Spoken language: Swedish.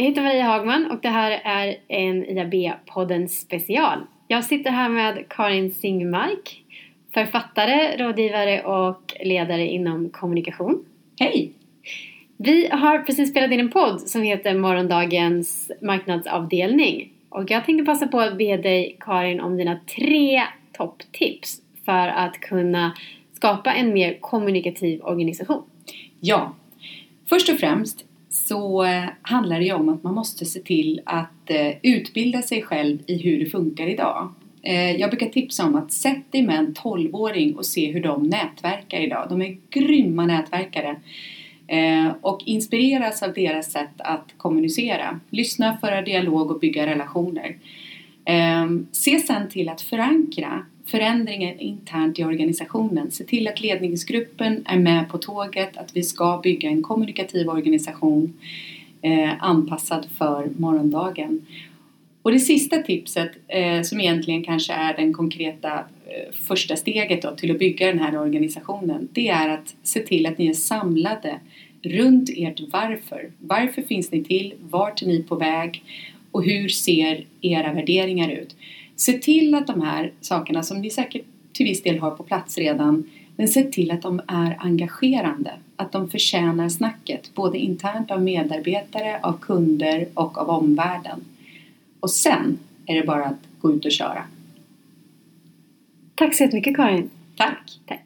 Jag heter Maria Hagman och det här är en IAB-podden special. Jag sitter här med Karin Singmark, författare, rådgivare och ledare inom kommunikation. Hej! Vi har precis spelat in en podd som heter Morgondagens marknadsavdelning. Och jag tänkte passa på att be dig Karin om dina tre topptips för att kunna skapa en mer kommunikativ organisation. Ja, först och främst så eh, handlar det ju om att man måste se till att eh, utbilda sig själv i hur det funkar idag. Eh, jag brukar tipsa om att sätt dig med en 12-åring och se hur de nätverkar idag. De är grymma nätverkare. Och inspireras av deras sätt att kommunicera. Lyssna, föra dialog och bygga relationer. Ehm, se sen till att förankra förändringen internt i organisationen. Se till att ledningsgruppen är med på tåget, att vi ska bygga en kommunikativ organisation eh, anpassad för morgondagen. Och det sista tipset eh, som egentligen kanske är den konkreta eh, första steget då, till att bygga den här organisationen det är att se till att ni är samlade runt ert varför. Varför finns ni till? Vart är ni på väg? Och hur ser era värderingar ut? Se till att de här sakerna som ni säkert till viss del har på plats redan men se till att de är engagerande, att de förtjänar snacket både internt av medarbetare, av kunder och av omvärlden. Och sen är det bara att gå ut och köra. Tack så jättemycket Karin. Tack. Tack.